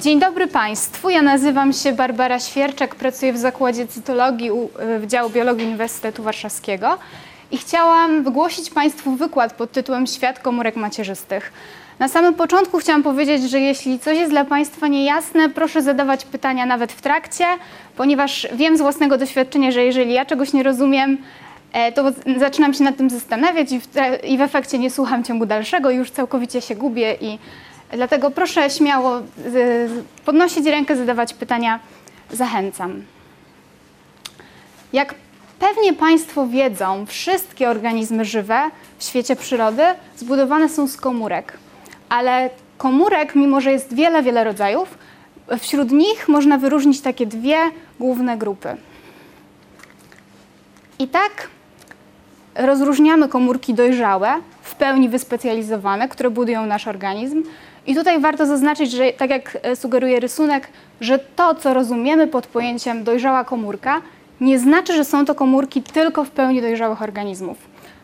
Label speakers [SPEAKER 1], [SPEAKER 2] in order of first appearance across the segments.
[SPEAKER 1] Dzień dobry Państwu. Ja nazywam się Barbara Świerczak, pracuję w Zakładzie Cytologii u- Wydziału Biologii Uniwersytetu Warszawskiego i chciałam wygłosić Państwu wykład pod tytułem Świat komórek macierzystych. Na samym początku chciałam powiedzieć, że jeśli coś jest dla Państwa niejasne, proszę zadawać pytania nawet w trakcie, ponieważ wiem z własnego doświadczenia, że jeżeli ja czegoś nie rozumiem, e, to zaczynam się nad tym zastanawiać i w, i w efekcie nie słucham ciągu dalszego, już całkowicie się gubię i dlatego proszę śmiało z, podnosić rękę, zadawać pytania. Zachęcam. Jak pewnie Państwo wiedzą, wszystkie organizmy żywe w świecie przyrody zbudowane są z komórek. Ale komórek, mimo że jest wiele, wiele rodzajów, wśród nich można wyróżnić takie dwie główne grupy. I tak rozróżniamy komórki dojrzałe, w pełni wyspecjalizowane, które budują nasz organizm. I tutaj warto zaznaczyć, że tak jak e, sugeruje rysunek, że to, co rozumiemy pod pojęciem dojrzała komórka, nie znaczy, że są to komórki tylko w pełni dojrzałych organizmów.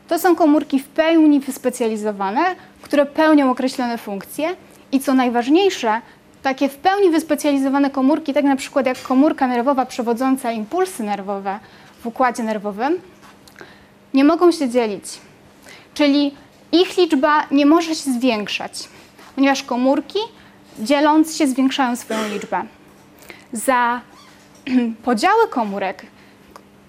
[SPEAKER 1] To są komórki w pełni wyspecjalizowane, które pełnią określone funkcje i co najważniejsze, takie w pełni wyspecjalizowane komórki, tak na przykład jak komórka nerwowa przewodząca impulsy nerwowe w układzie nerwowym, nie mogą się dzielić. Czyli ich liczba nie może się zwiększać, ponieważ komórki dzieląc się zwiększają swoją liczbę. Za podziały komórek,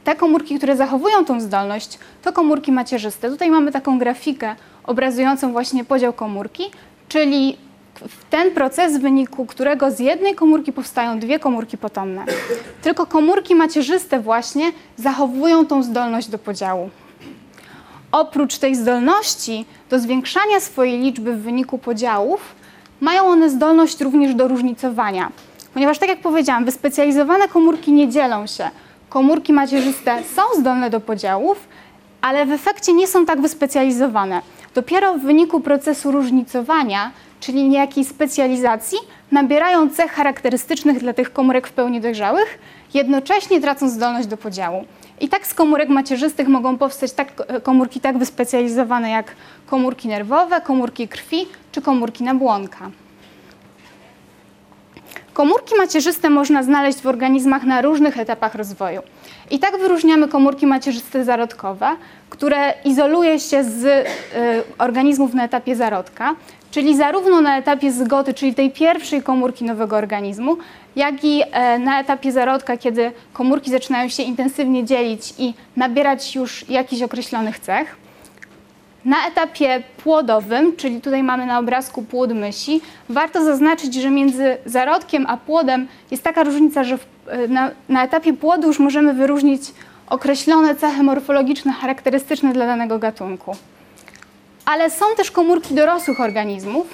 [SPEAKER 1] te komórki, które zachowują tą zdolność, to komórki macierzyste. Tutaj mamy taką grafikę obrazującą właśnie podział komórki, czyli ten proces, w wyniku którego z jednej komórki powstają dwie komórki potomne. Tylko komórki macierzyste właśnie zachowują tą zdolność do podziału. Oprócz tej zdolności do zwiększania swojej liczby w wyniku podziałów, mają one zdolność również do różnicowania. Ponieważ, tak jak powiedziałam, wyspecjalizowane komórki nie dzielą się. Komórki macierzyste są zdolne do podziałów, ale w efekcie nie są tak wyspecjalizowane. Dopiero w wyniku procesu różnicowania, czyli niejakiej specjalizacji, nabierają cech charakterystycznych dla tych komórek w pełni dojrzałych, jednocześnie tracą zdolność do podziału. I tak z komórek macierzystych mogą powstać tak, komórki tak wyspecjalizowane jak komórki nerwowe, komórki krwi czy komórki nabłonka. Komórki macierzyste można znaleźć w organizmach na różnych etapach rozwoju. I tak wyróżniamy komórki macierzyste zarodkowe, które izoluje się z y, organizmów na etapie zarodka, czyli zarówno na etapie zgody, czyli tej pierwszej komórki nowego organizmu, jak i e, na etapie zarodka, kiedy komórki zaczynają się intensywnie dzielić i nabierać już jakichś określonych cech. Na etapie płodowym, czyli tutaj mamy na obrazku płód mysi, warto zaznaczyć, że między zarodkiem a płodem jest taka różnica, że w, na, na etapie płodu już możemy wyróżnić określone cechy morfologiczne charakterystyczne dla danego gatunku. Ale są też komórki dorosłych organizmów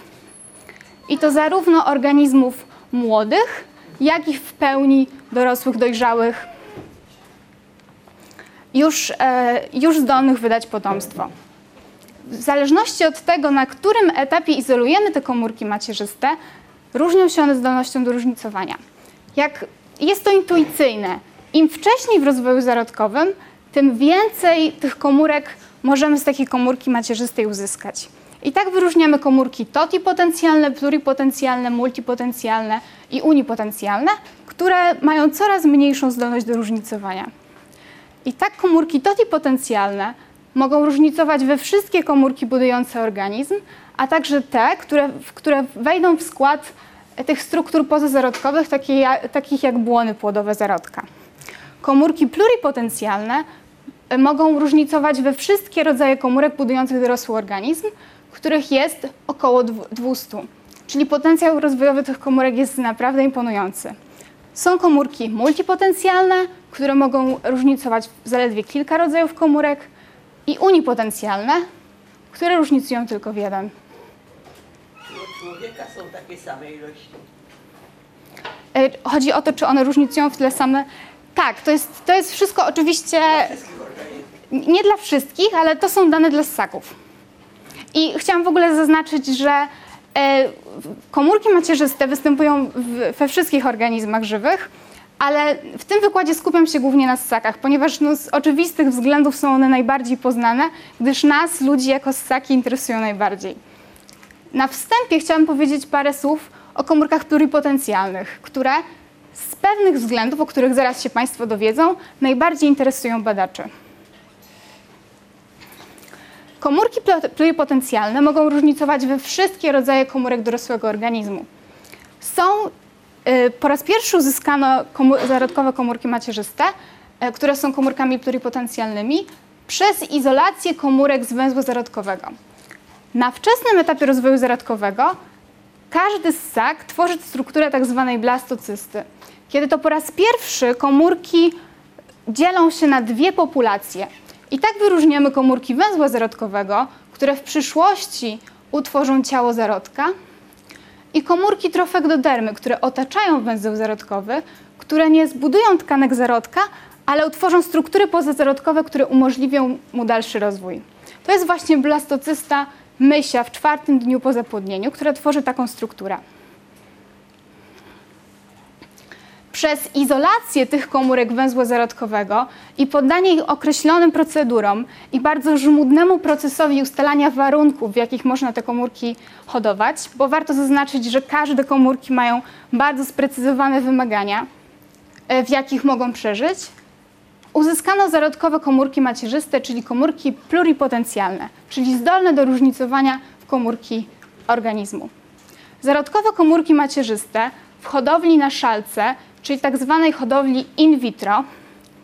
[SPEAKER 1] i to zarówno organizmów młodych, jak i w pełni dorosłych, dojrzałych, już, e, już zdolnych wydać potomstwo w zależności od tego, na którym etapie izolujemy te komórki macierzyste, różnią się one zdolnością do różnicowania. Jak jest to intuicyjne, im wcześniej w rozwoju zarodkowym, tym więcej tych komórek możemy z takiej komórki macierzystej uzyskać. I tak wyróżniamy komórki totipotencjalne, pluripotencjalne, multipotencjalne i unipotencjalne, które mają coraz mniejszą zdolność do różnicowania. I tak komórki totipotencjalne mogą różnicować we wszystkie komórki budujące organizm, a także te, które, które wejdą w skład tych struktur pozazarodkowych, takich jak błony płodowe zarodka. Komórki pluripotencjalne e, mogą różnicować we wszystkie rodzaje komórek budujących dorosły organizm, których jest około 200. Czyli potencjał rozwojowy tych komórek jest naprawdę imponujący. Są komórki multipotencjalne, które mogą różnicować zaledwie kilka rodzajów komórek, i unipotencjalne, które różnicują tylko w jeden.
[SPEAKER 2] U człowieka są takie same ilości.
[SPEAKER 1] E, Chodzi o to, czy one różnicują w tyle same. Tak, to jest, to jest wszystko oczywiście nie dla wszystkich, ale to są dane dla ssaków. I chciałam w ogóle zaznaczyć, że e, komórki macierzyste występują we wszystkich organizmach żywych, ale w tym wykładzie skupiam się głównie na ssakach, ponieważ no, z oczywistych względów są one najbardziej poznane, gdyż nas, ludzi, jako ssaki interesują najbardziej. Na wstępie chciałam powiedzieć parę słów o komórkach pluripotencjalnych, które z pewnych względów, o których zaraz się Państwo dowiedzą, najbardziej interesują badaczy. Komórki pluripotencjalne mogą różnicować we wszystkie rodzaje komórek dorosłego organizmu. Są, po raz pierwszy uzyskano zarodkowe komórki macierzyste, y, które są komórkami pluripotencjalnymi, przez izolację komórek z węzła zarodkowego. Na wczesnym etapie rozwoju zarodkowego każdy ssak tworzy strukturę tzw. Tak blastocysty. Kiedy to po raz pierwszy komórki dzielą się na dwie populacje. I tak wyróżniamy komórki węzła zarodkowego, które w przyszłości utworzą ciało zarodka, i komórki trofegdodermy, które otaczają węzeł zarodkowy, które nie zbudują tkanek zarodka, ale utworzą struktury pozazarodkowe, które umożliwią mu dalszy rozwój. To jest właśnie blastocysta mysia w czwartym dniu po zapłodnieniu, która tworzy taką strukturę. Przez izolację tych komórek węzła zarodkowego i poddanie ich określonym procedurom i bardzo żmudnemu procesowi ustalania warunków, w jakich można te komórki hodować, bo warto zaznaczyć, że każde komórki mają bardzo sprecyzowane wymagania, e, w jakich mogą przeżyć, uzyskano zarodkowe komórki macierzyste, czyli komórki pluripotencjalne, czyli zdolne do różnicowania w komórki organizmu. Zarodkowe komórki macierzyste w hodowli na szalce, czyli tak zwanej hodowli in vitro,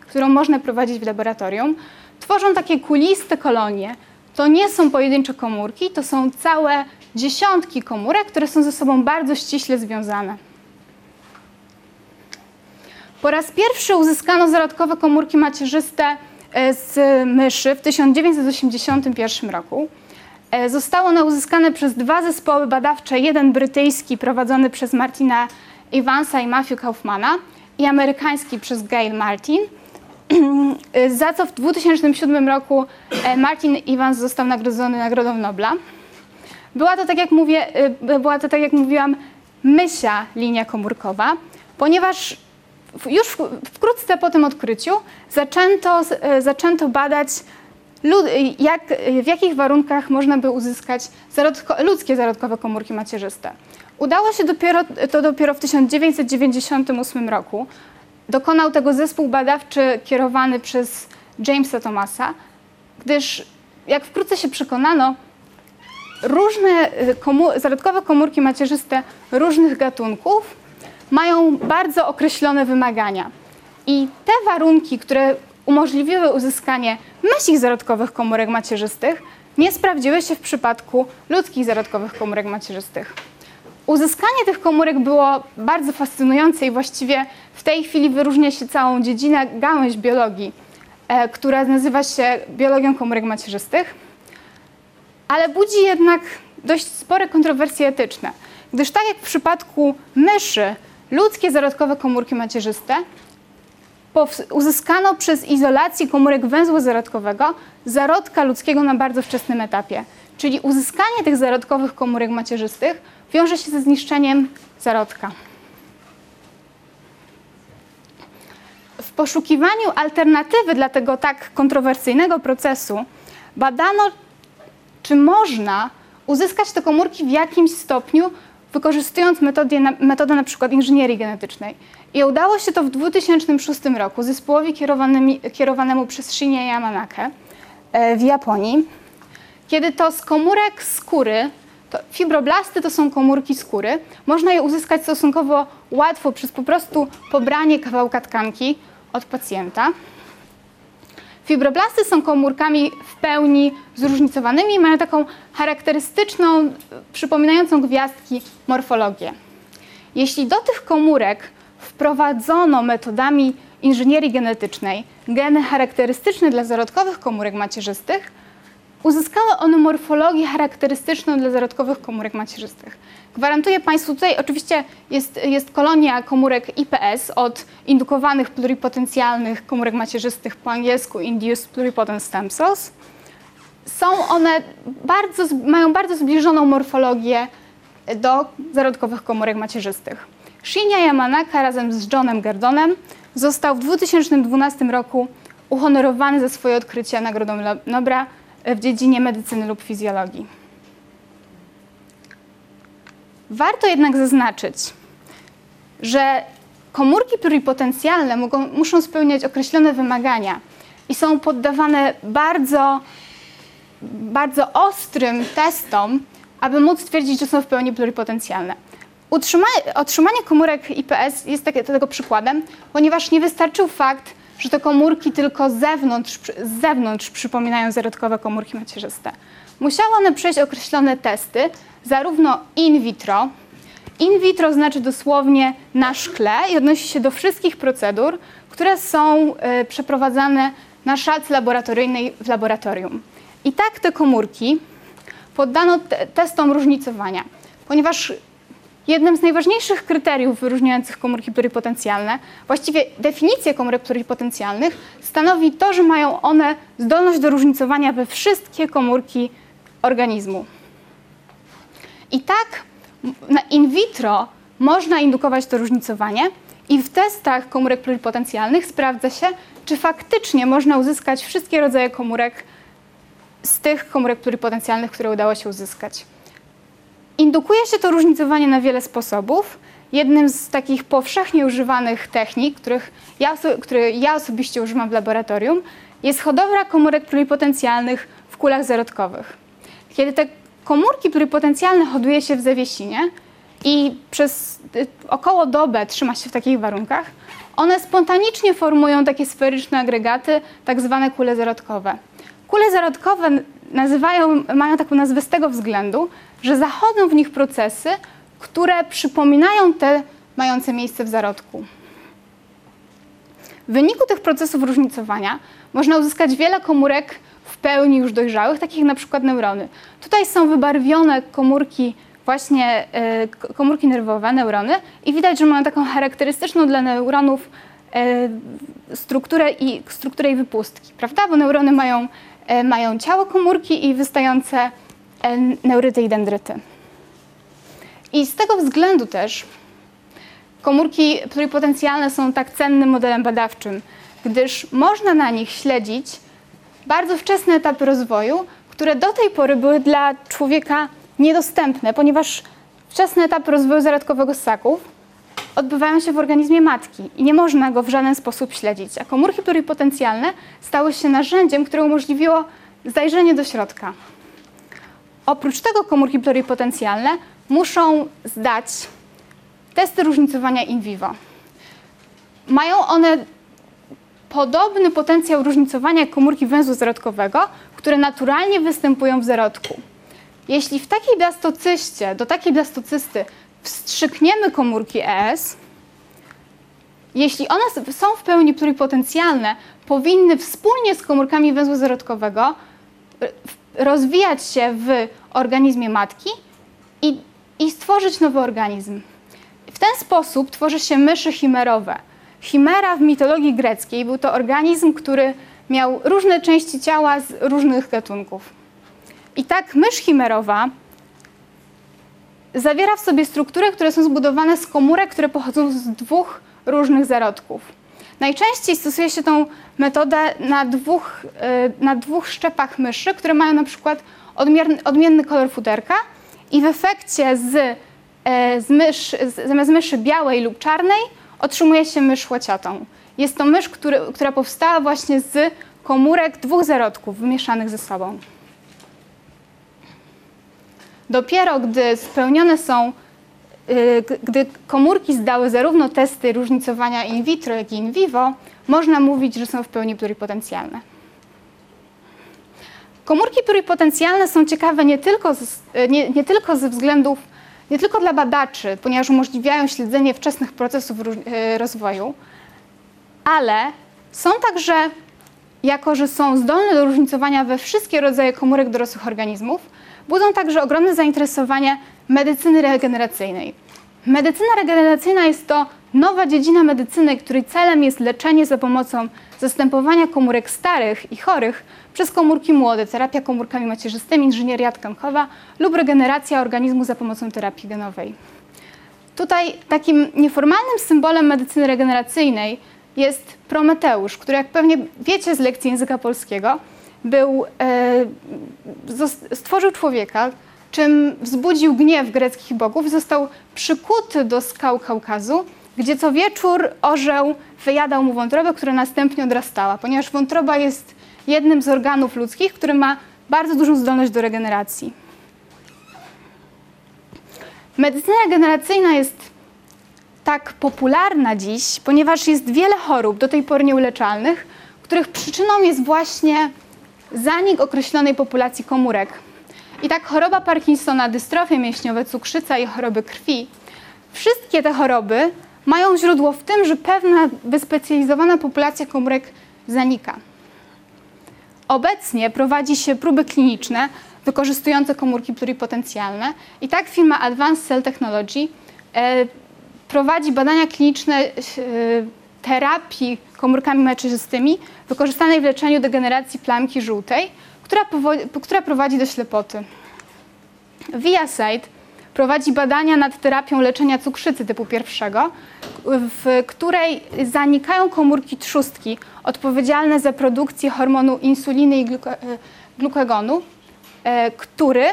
[SPEAKER 1] którą można prowadzić w laboratorium, tworzą takie kuliste kolonie. To nie są pojedyncze komórki, to są całe dziesiątki komórek, które są ze sobą bardzo ściśle związane. Po raz pierwszy uzyskano zarodkowe komórki macierzyste e, z myszy w 1981 roku. E, zostało one uzyskane przez dwa zespoły badawcze, jeden brytyjski prowadzony przez Martina Evansa i Matthew Kaufmana i amerykański przez Gail Martin, e, za co w 2007 roku Martin Evans został nagrodzony Nagrodą Nobla. Była to, tak jak, mówię, była to, tak jak mówiłam, mysia linia komórkowa, ponieważ już wkrótce po tym odkryciu zaczęto, e, zaczęto badać, jak, w jakich warunkach można by uzyskać zarodko, ludzkie zarodkowe komórki macierzyste. Udało się dopiero, to dopiero w 1998 roku. Dokonał tego zespół badawczy kierowany przez Jamesa Thomasa, gdyż jak wkrótce się przekonano, różne komu zarodkowe komórki macierzyste różnych gatunków mają bardzo określone wymagania. I te warunki, które umożliwiły uzyskanie myślich zarodkowych komórek macierzystych, nie sprawdziły się w przypadku ludzkich zarodkowych komórek macierzystych. Uzyskanie tych komórek było bardzo fascynujące i właściwie w tej chwili wyróżnia się całą dziedzinę, gałęź biologii, e, która nazywa się biologią komórek macierzystych, ale budzi jednak dość spore kontrowersje etyczne, gdyż tak jak w przypadku myszy, ludzkie zarodkowe komórki macierzyste uzyskano przez izolację komórek węzła zarodkowego zarodka ludzkiego na bardzo wczesnym etapie. Czyli uzyskanie tych zarodkowych komórek macierzystych wiąże się ze zniszczeniem zarodka. W poszukiwaniu alternatywy dla tego tak kontrowersyjnego procesu badano, czy można uzyskać te komórki w jakimś stopniu wykorzystując metodę na, metodę na przykład inżynierii genetycznej. I udało się to w 2006 roku zespołowi kierowanemu przez Shinya Yamanake w Japonii, kiedy to z komórek skóry, to fibroblasty to są komórki skóry, można je uzyskać stosunkowo łatwo przez po prostu pobranie kawałka tkanki od pacjenta. Fibroblasty są komórkami w pełni zróżnicowanymi mają taką charakterystyczną, przypominającą gwiazdki morfologię. Jeśli do tych komórek wprowadzono metodami inżynierii genetycznej geny charakterystyczne dla zarodkowych komórek macierzystych, Uzyskały one morfologię charakterystyczną dla zarodkowych komórek macierzystych. Gwarantuję Państwu, tutaj oczywiście jest, jest kolonia komórek IPS od indukowanych pluripotencjalnych komórek macierzystych, po angielsku Induced Pluripotent Stem Cells. Są one bardzo, mają bardzo zbliżoną morfologię do zarodkowych komórek macierzystych. Shinya Yamanaka razem z Johnem Gardonem został w 2012 roku uhonorowany za swoje odkrycie Nagrodą Nobla w dziedzinie medycyny lub fizjologii. Warto jednak zaznaczyć, że komórki pluripotencjalne mogą, muszą spełniać określone wymagania i są poddawane bardzo, bardzo ostrym testom, aby móc stwierdzić, że są w pełni pluripotencjalne. Otrzymanie komórek IPS jest tego przykładem, ponieważ nie wystarczył fakt, że te komórki tylko z zewnątrz, z zewnątrz przypominają zarodkowe komórki macierzyste. Musiały one przejść określone testy, zarówno in vitro, in vitro znaczy dosłownie na szkle i odnosi się do wszystkich procedur, które są y, przeprowadzane na szalce laboratoryjnej w laboratorium. I tak te komórki poddano te testom różnicowania, ponieważ jednym z najważniejszych kryteriów wyróżniających komórki pluripotencjalne, właściwie definicję komórek pluripotencjalnych, stanowi to, że mają one zdolność do różnicowania we wszystkie komórki organizmu. I tak in vitro można indukować to różnicowanie i w testach komórek pluripotencjalnych sprawdza się, czy faktycznie można uzyskać wszystkie rodzaje komórek z tych komórek pluripotencjalnych, które udało się uzyskać. Indukuje się to różnicowanie na wiele sposobów. Jednym z takich powszechnie używanych technik, których ja, które ja osobiście używam w laboratorium, jest hodowla komórek pluripotencjalnych w kulach zarodkowych. Kiedy te komórki pluripotencjalne hoduje się w zawiesinie i przez y, około dobę trzyma się w takich warunkach, one spontanicznie formują takie sferyczne agregaty, tak zwane kule zarodkowe. Kule zarodkowe nazywają, mają taką nazwę z tego względu, że zachodzą w nich procesy, które przypominają te mające miejsce w zarodku. W wyniku tych procesów różnicowania można uzyskać wiele komórek w pełni już dojrzałych, takich na przykład neurony. Tutaj są wybarwione komórki, właśnie e, komórki nerwowe, neurony i widać, że mają taką charakterystyczną dla neuronów e, strukturę i, strukturę i wypustki, prawda? Bo neurony mają, mają ciało komórki i wystające neuryty i dendryty. I z tego względu też komórki pluripotencjalne są tak cennym modelem badawczym, gdyż można na nich śledzić bardzo wczesne etapy rozwoju, które do tej pory były dla człowieka niedostępne, ponieważ wczesne etapy rozwoju zarodkowego ssaków odbywają się w organizmie matki i nie można go w żaden sposób śledzić. A komórki pluripotencjalne stały się narzędziem, które umożliwiło zajrzenie do środka. Oprócz tego komórki pluripotencjalne muszą zdać testy różnicowania in vivo. Mają one podobny potencjał różnicowania jak komórki węzła zarodkowego, które naturalnie występują w zarodku. Jeśli w takiej blastocyście, do takiej blastocysty wstrzykniemy komórki ES, jeśli one są w pełni pluripotencjalne, powinny wspólnie z komórkami węzła zarodkowego rozwijać się w organizmie matki i, i stworzyć nowy organizm. W ten sposób tworzy się myszy chimerowe. Chimera w mitologii greckiej był to organizm, który miał różne części ciała z różnych gatunków. I tak mysz chimerowa zawiera w sobie struktury, które są zbudowane z komórek, które pochodzą z dwóch różnych zarodków. Najczęściej stosuje się tą metodę na dwóch, y, na dwóch szczepach myszy, które mają na przykład odmierny, odmienny kolor futerka i w efekcie z, e, z mysz, zamiast myszy białej lub czarnej otrzymuje się mysz łaciatą. Jest to mysz, który, która powstała właśnie z komórek dwóch zarodków wymieszanych ze sobą. Dopiero gdy spełnione są, y, gdy komórki zdały zarówno testy różnicowania in vitro, jak i in vivo, można mówić, że są w pełni pluripotencjalne. Komórki pluripotencjalne są ciekawe nie tylko, z, nie, nie tylko ze względów, nie tylko dla badaczy, ponieważ umożliwiają śledzenie wczesnych procesów e, rozwoju, ale są także, jako że są zdolne do różnicowania we wszystkie rodzaje komórek dorosłych organizmów, budzą także ogromne zainteresowanie medycyny regeneracyjnej. Medycyna regeneracyjna jest to nowa dziedzina medycyny, której celem jest leczenie za pomocą zastępowania komórek starych i chorych przez komórki młode, terapia komórkami macierzystymi, inżynieria tkankowa lub regeneracja organizmu za pomocą terapii genowej. Tutaj takim nieformalnym symbolem medycyny regeneracyjnej jest Prometeusz, który jak pewnie wiecie z lekcji języka polskiego, był, e, stworzył człowieka czym wzbudził gniew greckich bogów, został przykuty do skał Kaukazu, gdzie co wieczór orzeł wyjadał mu wątrobę, która następnie odrastała, ponieważ wątroba jest jednym z organów ludzkich, który ma bardzo dużą zdolność do regeneracji. Medycyna regeneracyjna jest tak popularna dziś, ponieważ jest wiele chorób do tej pory nieuleczalnych, których przyczyną jest właśnie zanik określonej populacji komórek. I tak choroba Parkinsona, dystrofie mięśniowe, cukrzyca i choroby krwi. Wszystkie te choroby mają źródło w tym, że pewna wyspecjalizowana populacja komórek zanika. Obecnie prowadzi się próby kliniczne wykorzystujące komórki pluripotencjalne i tak firma Advanced Cell Technology e, prowadzi badania kliniczne e, terapii komórkami macierzystymi wykorzystanej w leczeniu degeneracji plamki żółtej, która, która prowadzi do ślepoty. ViaSight prowadzi badania nad terapią leczenia cukrzycy typu pierwszego, w której zanikają komórki trzustki odpowiedzialne za produkcję hormonu insuliny i glukagonu, e, który,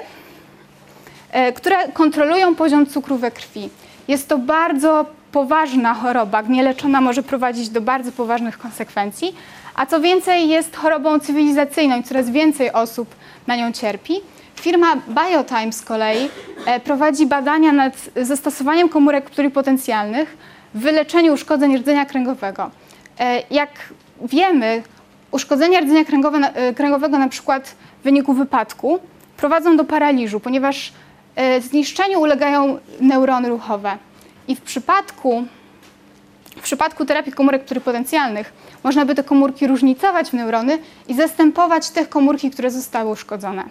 [SPEAKER 1] e, które kontrolują poziom cukru we krwi. Jest to bardzo poważna choroba, nieleczona może prowadzić do bardzo poważnych konsekwencji, a co więcej jest chorobą cywilizacyjną i coraz więcej osób na nią cierpi. Firma Biotime z kolei e, prowadzi badania nad zastosowaniem komórek pluripotencjalnych w wyleczeniu uszkodzeń rdzenia kręgowego. E, jak wiemy, uszkodzenia rdzenia e, kręgowego na przykład w wyniku wypadku prowadzą do paraliżu, ponieważ zniszczeniu ulegają neurony ruchowe. I w przypadku, w przypadku terapii komórek pluripotencjalnych można by te komórki różnicować w neurony i zastępować te komórki, które zostały uszkodzone.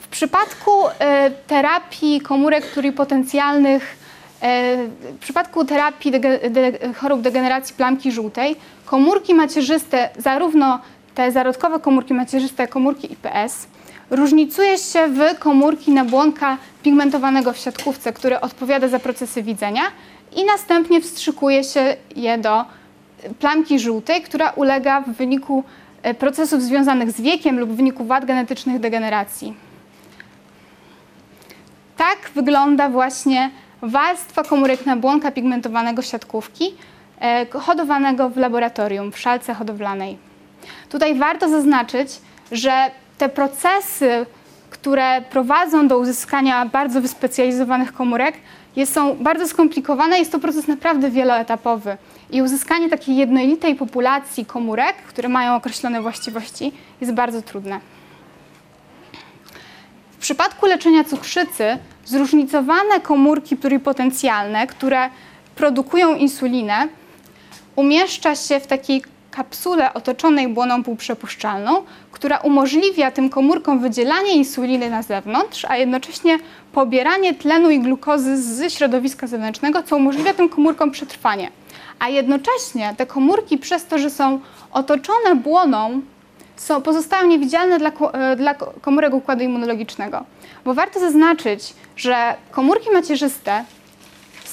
[SPEAKER 1] W przypadku e, terapii komórek pluripotencjalnych, e, w przypadku terapii de, chorób degeneracji plamki żółtej, komórki macierzyste, zarówno te zarodkowe komórki macierzyste, jak komórki IPS, różnicuje się w komórki nabłonka pigmentowanego w siatkówce, który odpowiada za procesy widzenia i następnie wstrzykuje się je do plamki żółtej, która ulega w wyniku e, procesów związanych z wiekiem lub w wyniku wad genetycznych degeneracji. Tak wygląda właśnie warstwa komórek nabłonka pigmentowanego siatkówki e, hodowanego w laboratorium, w szalce hodowlanej. Tutaj warto zaznaczyć, że te procesy, które prowadzą do uzyskania bardzo wyspecjalizowanych komórek, są bardzo skomplikowane. Jest to proces naprawdę wieloetapowy. I uzyskanie takiej jednolitej populacji komórek, które mają określone właściwości, jest bardzo trudne. W przypadku leczenia cukrzycy zróżnicowane komórki pluripotencjalne, które produkują insulinę, umieszcza się w takiej kapsule otoczonej błoną półprzepuszczalną, która umożliwia tym komórkom wydzielanie insuliny na zewnątrz, a jednocześnie pobieranie tlenu i glukozy z środowiska zewnętrznego, co umożliwia tym komórkom przetrwanie. A jednocześnie te komórki, przez to, że są otoczone błoną, są, pozostają niewidzialne dla, e, dla komórek układu immunologicznego. Bo warto zaznaczyć, że komórki macierzyste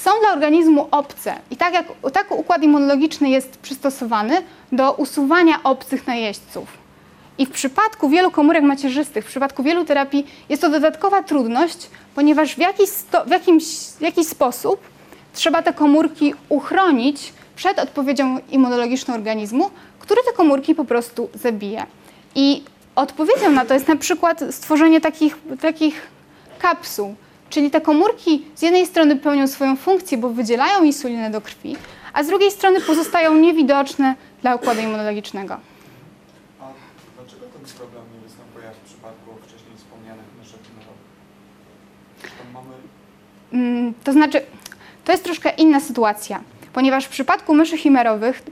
[SPEAKER 1] są dla organizmu obce i tak jak tak układ immunologiczny jest przystosowany do usuwania obcych najeźdźców. I w przypadku wielu komórek macierzystych, w przypadku wielu terapii jest to dodatkowa trudność, ponieważ w jakiś, sto, w jakimś, w jakiś sposób trzeba te komórki uchronić przed odpowiedzią immunologiczną organizmu, który te komórki po prostu zabija. I odpowiedzią na to jest na przykład stworzenie takich, takich kapsuł, czyli te komórki z jednej strony pełnią swoją funkcję, bo wydzielają insulinę do krwi, a z drugiej strony pozostają niewidoczne dla układu immunologicznego.
[SPEAKER 3] A dlaczego ten problem nie występuje w przypadku wcześniej wspomnianych myszek mamy...
[SPEAKER 1] Mm, to znaczy, to jest troszkę inna sytuacja, ponieważ w przypadku myszy chimerowych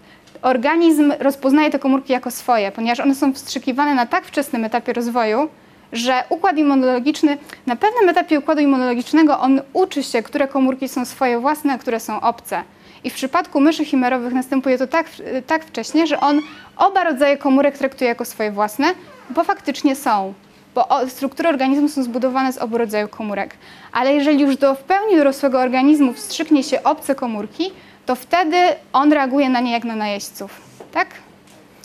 [SPEAKER 1] organizm rozpoznaje te komórki jako swoje, ponieważ one są wstrzykiwane na tak wczesnym etapie rozwoju, że układ immunologiczny, na pewnym etapie układu immunologicznego on uczy się, które komórki są swoje własne, a które są obce. I w przypadku myszy chimerowych następuje to tak, tak wcześnie, że on oba rodzaje komórek traktuje jako swoje własne, bo faktycznie są. Bo struktury organizmu są zbudowane z obu rodzajów komórek. Ale jeżeli już do w pełni dorosłego organizmu wstrzyknie się obce komórki, to wtedy on reaguje na nie jak na najeźdźców. Tak?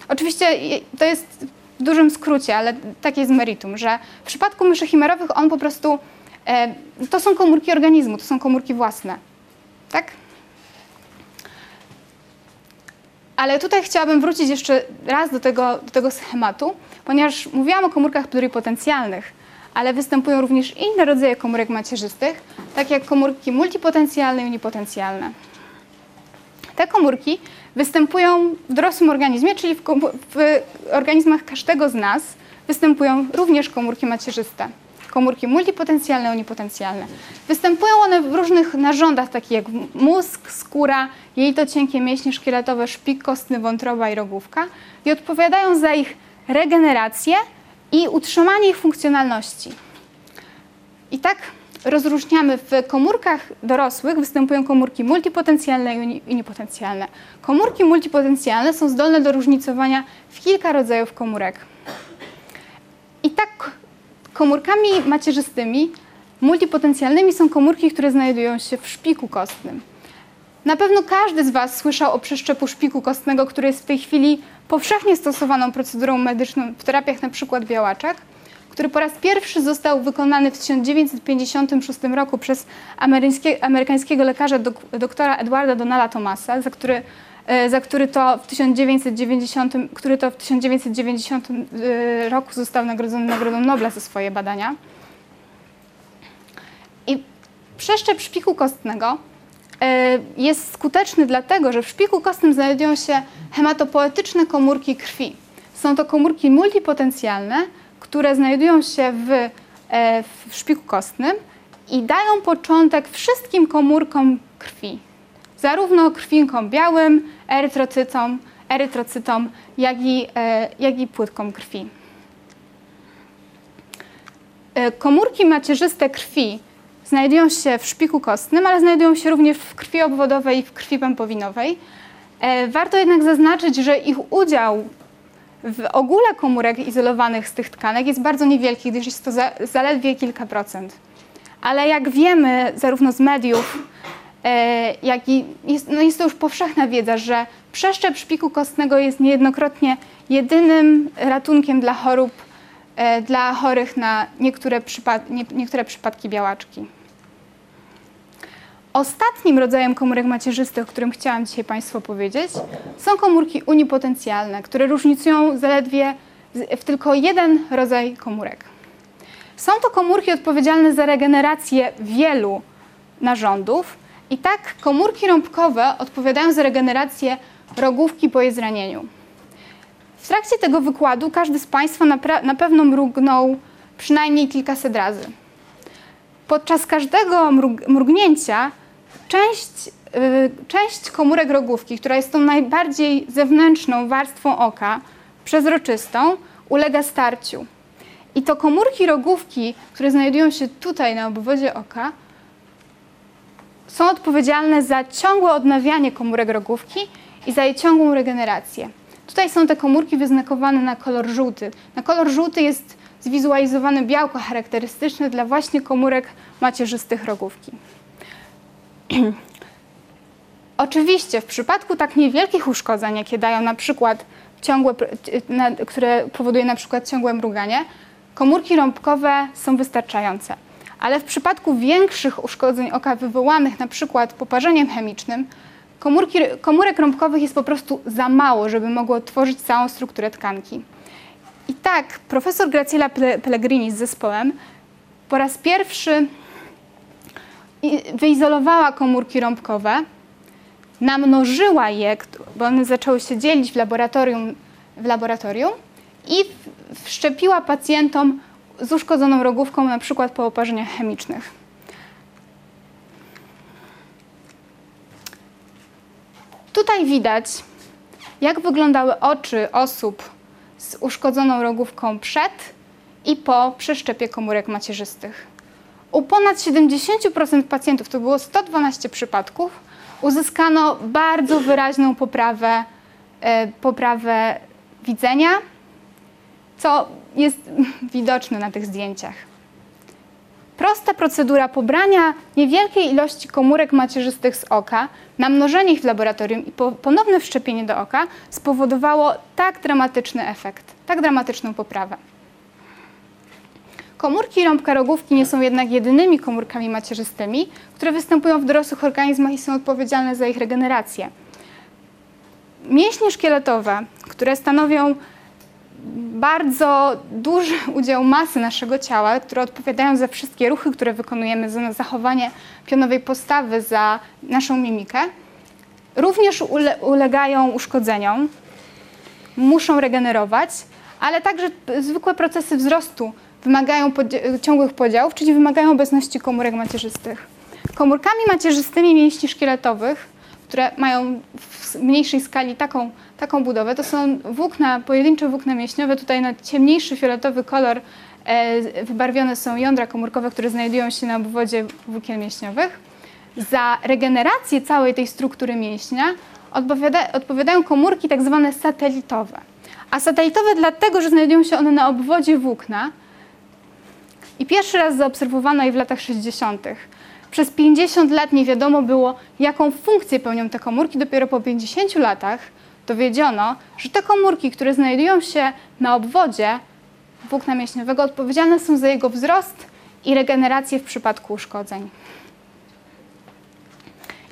[SPEAKER 1] Oczywiście to jest w dużym skrócie, ale takie jest meritum, że w przypadku myszy chimerowych on po prostu, e, to są komórki organizmu, to są komórki własne. Tak? Ale tutaj chciałabym wrócić jeszcze raz do tego, do tego schematu, ponieważ mówiłam o komórkach pluripotencjalnych, ale występują również inne rodzaje komórek macierzystych, tak jak komórki multipotencjalne i unipotencjalne. Te komórki występują w dorosłym organizmie, czyli w, w organizmach każdego z nas występują również komórki macierzyste. Komórki multipotencjalne, unipotencjalne. Występują one w różnych narządach, takich jak mózg, skóra, jelito cienkie, mięśnie szkieletowe, szpik kostny, wątroba i rogówka i odpowiadają za ich regenerację i utrzymanie ich funkcjonalności. I tak rozróżniamy w komórkach dorosłych występują komórki multipotencjalne i unipotencjalne. Komórki multipotencjalne są zdolne do różnicowania w kilka rodzajów komórek. I tak komórkami macierzystymi multipotencjalnymi są komórki, które znajdują się w szpiku kostnym. Na pewno każdy z Was słyszał o przeszczepu szpiku kostnego, który jest w tej chwili powszechnie stosowaną procedurą medyczną w terapiach np. białaczek, który po raz pierwszy został wykonany w 1956 roku przez amerykańskie, amerykańskiego lekarza dok, doktora Edwarda Donala Thomasa, za który, e, za który to w 1990, który to w 1990 e, roku został nagrodzony Nagrodą Nobla za swoje badania. I przeszczep szpiku kostnego e, jest skuteczny dlatego, że w szpiku kostnym znajdują się hematopoetyczne komórki krwi. Są to komórki multipotencjalne, które znajdują się w, e, w szpiku kostnym i dają początek wszystkim komórkom krwi. Zarówno krwinkom białym, erytrocytom, erytrocytom jak, i, e, jak i płytkom krwi. E, Komórki macierzyste krwi znajdują się w szpiku kostnym, ale znajdują się również w krwi obwodowej i w krwi pępowinowej. Warto jednak zaznaczyć, że ich udział w ogóle komórek izolowanych z tych tkanek jest bardzo niewielki, gdyż jest to za, zaledwie kilka procent. Ale jak wiemy zarówno z mediów, e, jak i jest, no jest to już powszechna wiedza, że przeszczep szpiku kostnego jest niejednokrotnie jedynym ratunkiem dla chorób, e, dla chorych na niektóre, przypad- nie, niektóre przypadki białaczki. Ostatnim rodzajem komórek macierzystych, o którym chciałam dzisiaj Państwu powiedzieć, są komórki unipotencjalne, które różnicują zaledwie w tylko jeden rodzaj komórek. Są to komórki odpowiedzialne za regenerację wielu narządów i tak komórki rąbkowe odpowiadają za regenerację rogówki po jej zranieniu. W trakcie tego wykładu każdy z Państwa na, na pewno mrugnął przynajmniej kilkaset razy. Podczas każdego mrug- mrugnięcia część, y, część komórek rogówki, która jest tą najbardziej zewnętrzną warstwą oka, przezroczystą, ulega starciu. I to komórki rogówki, które znajdują się tutaj na obwodzie oka, są odpowiedzialne za ciągłe odnawianie komórek rogówki i za jej ciągłą regenerację. Tutaj są te komórki wyznakowane na kolor żółty. Na kolor żółty jest zwizualizowane białko charakterystyczne dla właśnie komórek macierzystych rogówki. Oczywiście w przypadku tak niewielkich uszkodzeń, jakie dają na przykład ciągłe, które powoduje na przykład ciągłe mruganie, komórki rąbkowe są wystarczające. Ale w przypadku większych uszkodzeń oka wywołanych na przykład poparzeniem chemicznym, komórki, komórek rąbkowych jest po prostu za mało, żeby mogło tworzyć całą strukturę tkanki. I tak profesor Graciela Pellegrini z zespołem po raz pierwszy wyizolowała komórki rąbkowe, namnożyła je, bo one zaczęły się dzielić w laboratorium, w laboratorium i wszczepiła pacjentom z uszkodzoną rogówką, na przykład po oparzeniach chemicznych. Tutaj widać, jak wyglądały oczy osób z uszkodzoną rogówką przed i po przeszczepie komórek macierzystych. U ponad 70% pacjentów, to było 112 przypadków, uzyskano bardzo wyraźną poprawę, e, poprawę widzenia, co jest widoczne na tych zdjęciach. Prosta procedura pobrania niewielkiej ilości komórek macierzystych z oka, namnożenie ich w laboratorium i po, ponowne wszczepienie do oka spowodowało tak dramatyczny efekt. tak dramatyczną poprawę. Komórki rąbka rogówki nie są jednak jedynymi komórkami macierzystymi, które występują w dorosłych organizmach i są odpowiedzialne za ich regenerację. Mięśnie szkieletowe, które stanowią bardzo duży udział masy naszego ciała, które odpowiadają za wszystkie ruchy, które wykonujemy, za zachowanie pionowej postawy, za naszą mimikę, również ule ulegają uszkodzeniom, muszą regenerować, ale także zwykłe procesy wzrostu wymagają ciągłych podziałów, czyli wymagają obecności komórek macierzystych. Komórkami macierzystymi mięśni szkieletowych, które mają w mniejszej skali taką, taką budowę, to są włókna, pojedyncze włókna mięśniowe. Tutaj na ciemniejszy fioletowy kolor e, wybarwione są jądra komórkowe, które znajdują się na obwodzie włókien mięśniowych. Za regenerację całej tej struktury mięśnia odpowiada, odpowiadają komórki tak zwane satelitowe. A satelitowe dlatego, że znajdują się one na obwodzie włókna, i pierwszy raz zaobserwowano je w latach 60. Przez 50 lat nie wiadomo było, jaką funkcję pełnią te komórki. Dopiero po 50 latach dowiedziono, że te komórki, które znajdują się na obwodzie włókna mięśniowego, odpowiedzialne są za jego wzrost i regenerację w przypadku uszkodzeń.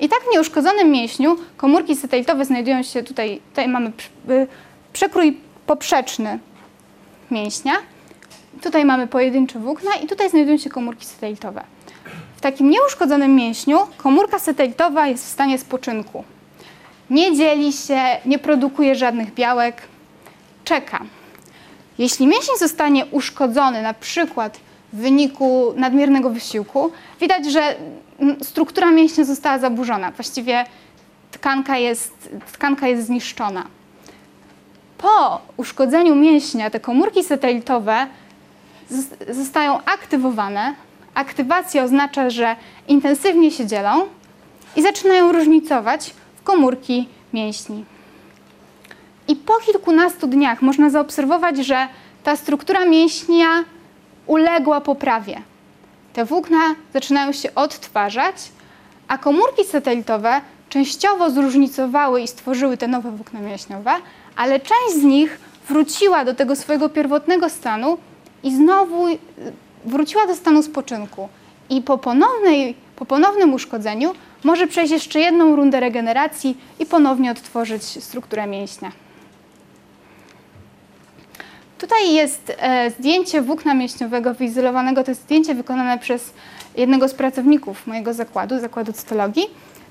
[SPEAKER 1] I tak w nieuszkodzonym mięśniu komórki satelitowe znajdują się tutaj, tutaj mamy y, przekrój poprzeczny mięśnia, Tutaj mamy pojedyncze włókna i tutaj znajdują się komórki satelitowe. W takim nieuszkodzonym mięśniu komórka satelitowa jest w stanie spoczynku. Nie dzieli się, nie produkuje żadnych białek, czeka. Jeśli mięsień zostanie uszkodzony, na przykład w wyniku nadmiernego wysiłku, widać, że struktura mięśnia została zaburzona. Właściwie tkanka jest, tkanka jest zniszczona. Po uszkodzeniu mięśnia te komórki satelitowe zostają aktywowane. Aktywacja oznacza, że intensywnie się dzielą i zaczynają różnicować w komórki mięśni. I po kilkunastu dniach można zaobserwować, że ta struktura mięśnia uległa poprawie. Te włókna zaczynają się odtwarzać, a komórki satelitowe częściowo zróżnicowały i stworzyły te nowe włókna mięśniowe, ale część z nich wróciła do tego swojego pierwotnego stanu i znowu y, wróciła do stanu spoczynku. I po, ponownej, po ponownym uszkodzeniu może przejść jeszcze jedną rundę regeneracji i ponownie odtworzyć strukturę mięśnia. Tutaj jest e, zdjęcie włókna mięśniowego wyizolowanego. To jest zdjęcie wykonane przez jednego z pracowników mojego zakładu, zakładu cytologii.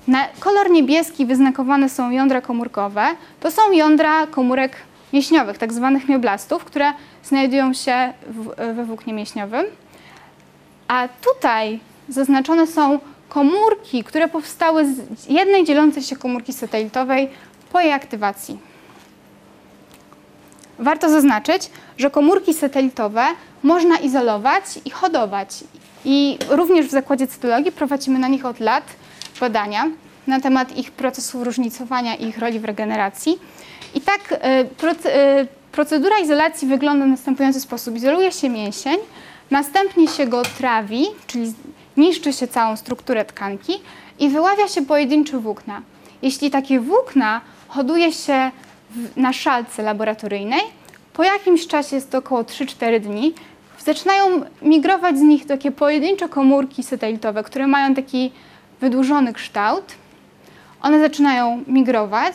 [SPEAKER 1] Na kolor niebieski wyznakowane są jądra komórkowe. To są jądra komórek mięśniowych, tak zwanych mioblastów, które znajdują się w, we włóknie mięśniowym. A tutaj zaznaczone są komórki, które powstały z jednej dzielącej się komórki satelitowej po jej aktywacji. Warto zaznaczyć, że komórki satelitowe można izolować i hodować. I również w Zakładzie Cytologii prowadzimy na nich od lat badania na temat ich procesów różnicowania i ich roli w regeneracji. I tak y, y, procedura izolacji wygląda w następujący sposób. Izoluje się mięsień, następnie się go trawi, czyli niszczy się całą strukturę tkanki i wyławia się pojedyncze włókna. Jeśli takie włókna hoduje się na szalce laboratoryjnej, po jakimś czasie, jest to około 3-4 dni, zaczynają migrować z nich takie pojedyncze komórki satelitowe, które mają taki wydłużony kształt. One zaczynają migrować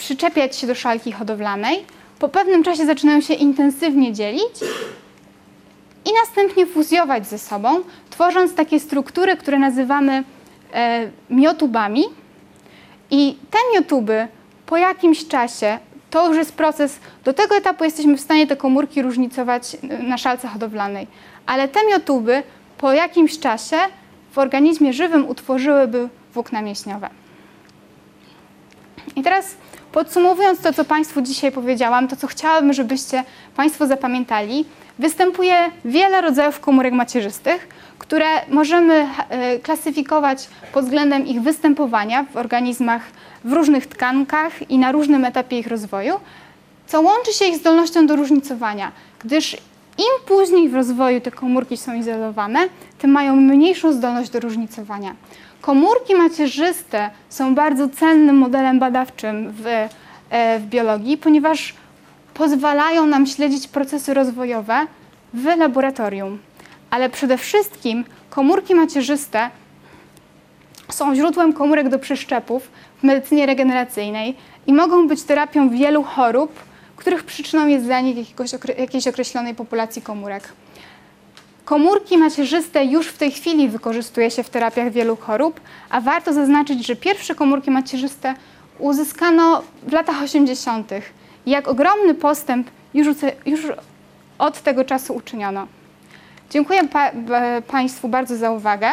[SPEAKER 1] przyczepiać się do szalki hodowlanej, po pewnym czasie zaczynają się intensywnie dzielić i następnie fuzjować ze sobą, tworząc takie struktury, które nazywamy e, miotubami. I te miotuby po jakimś czasie, to już jest proces, do tego etapu jesteśmy w stanie te komórki różnicować na szalce hodowlanej, ale te miotuby po jakimś czasie w organizmie żywym utworzyłyby włókna mięśniowe. I teraz Podsumowując to, co Państwu dzisiaj powiedziałam, to co chciałabym, żebyście Państwo zapamiętali, występuje wiele rodzajów komórek macierzystych, które możemy e, klasyfikować pod względem ich występowania w organizmach w różnych tkankach i na różnym etapie ich rozwoju, co łączy się ich zdolnością do różnicowania, gdyż im później w rozwoju te komórki są izolowane, tym mają mniejszą zdolność do różnicowania. Komórki macierzyste są bardzo cennym modelem badawczym w, e, w biologii, ponieważ pozwalają nam śledzić procesy rozwojowe w laboratorium. Ale przede wszystkim komórki macierzyste są źródłem komórek do przeszczepów w medycynie regeneracyjnej i mogą być terapią wielu chorób, których przyczyną jest zanik jakiegoś, jakiejś określonej populacji komórek. Komórki macierzyste już w tej chwili wykorzystuje się w terapiach wielu chorób, a warto zaznaczyć, że pierwsze komórki macierzyste uzyskano w latach 80. I jak ogromny postęp już, już od tego czasu uczyniono. Dziękuję pa- b- Państwu bardzo za uwagę.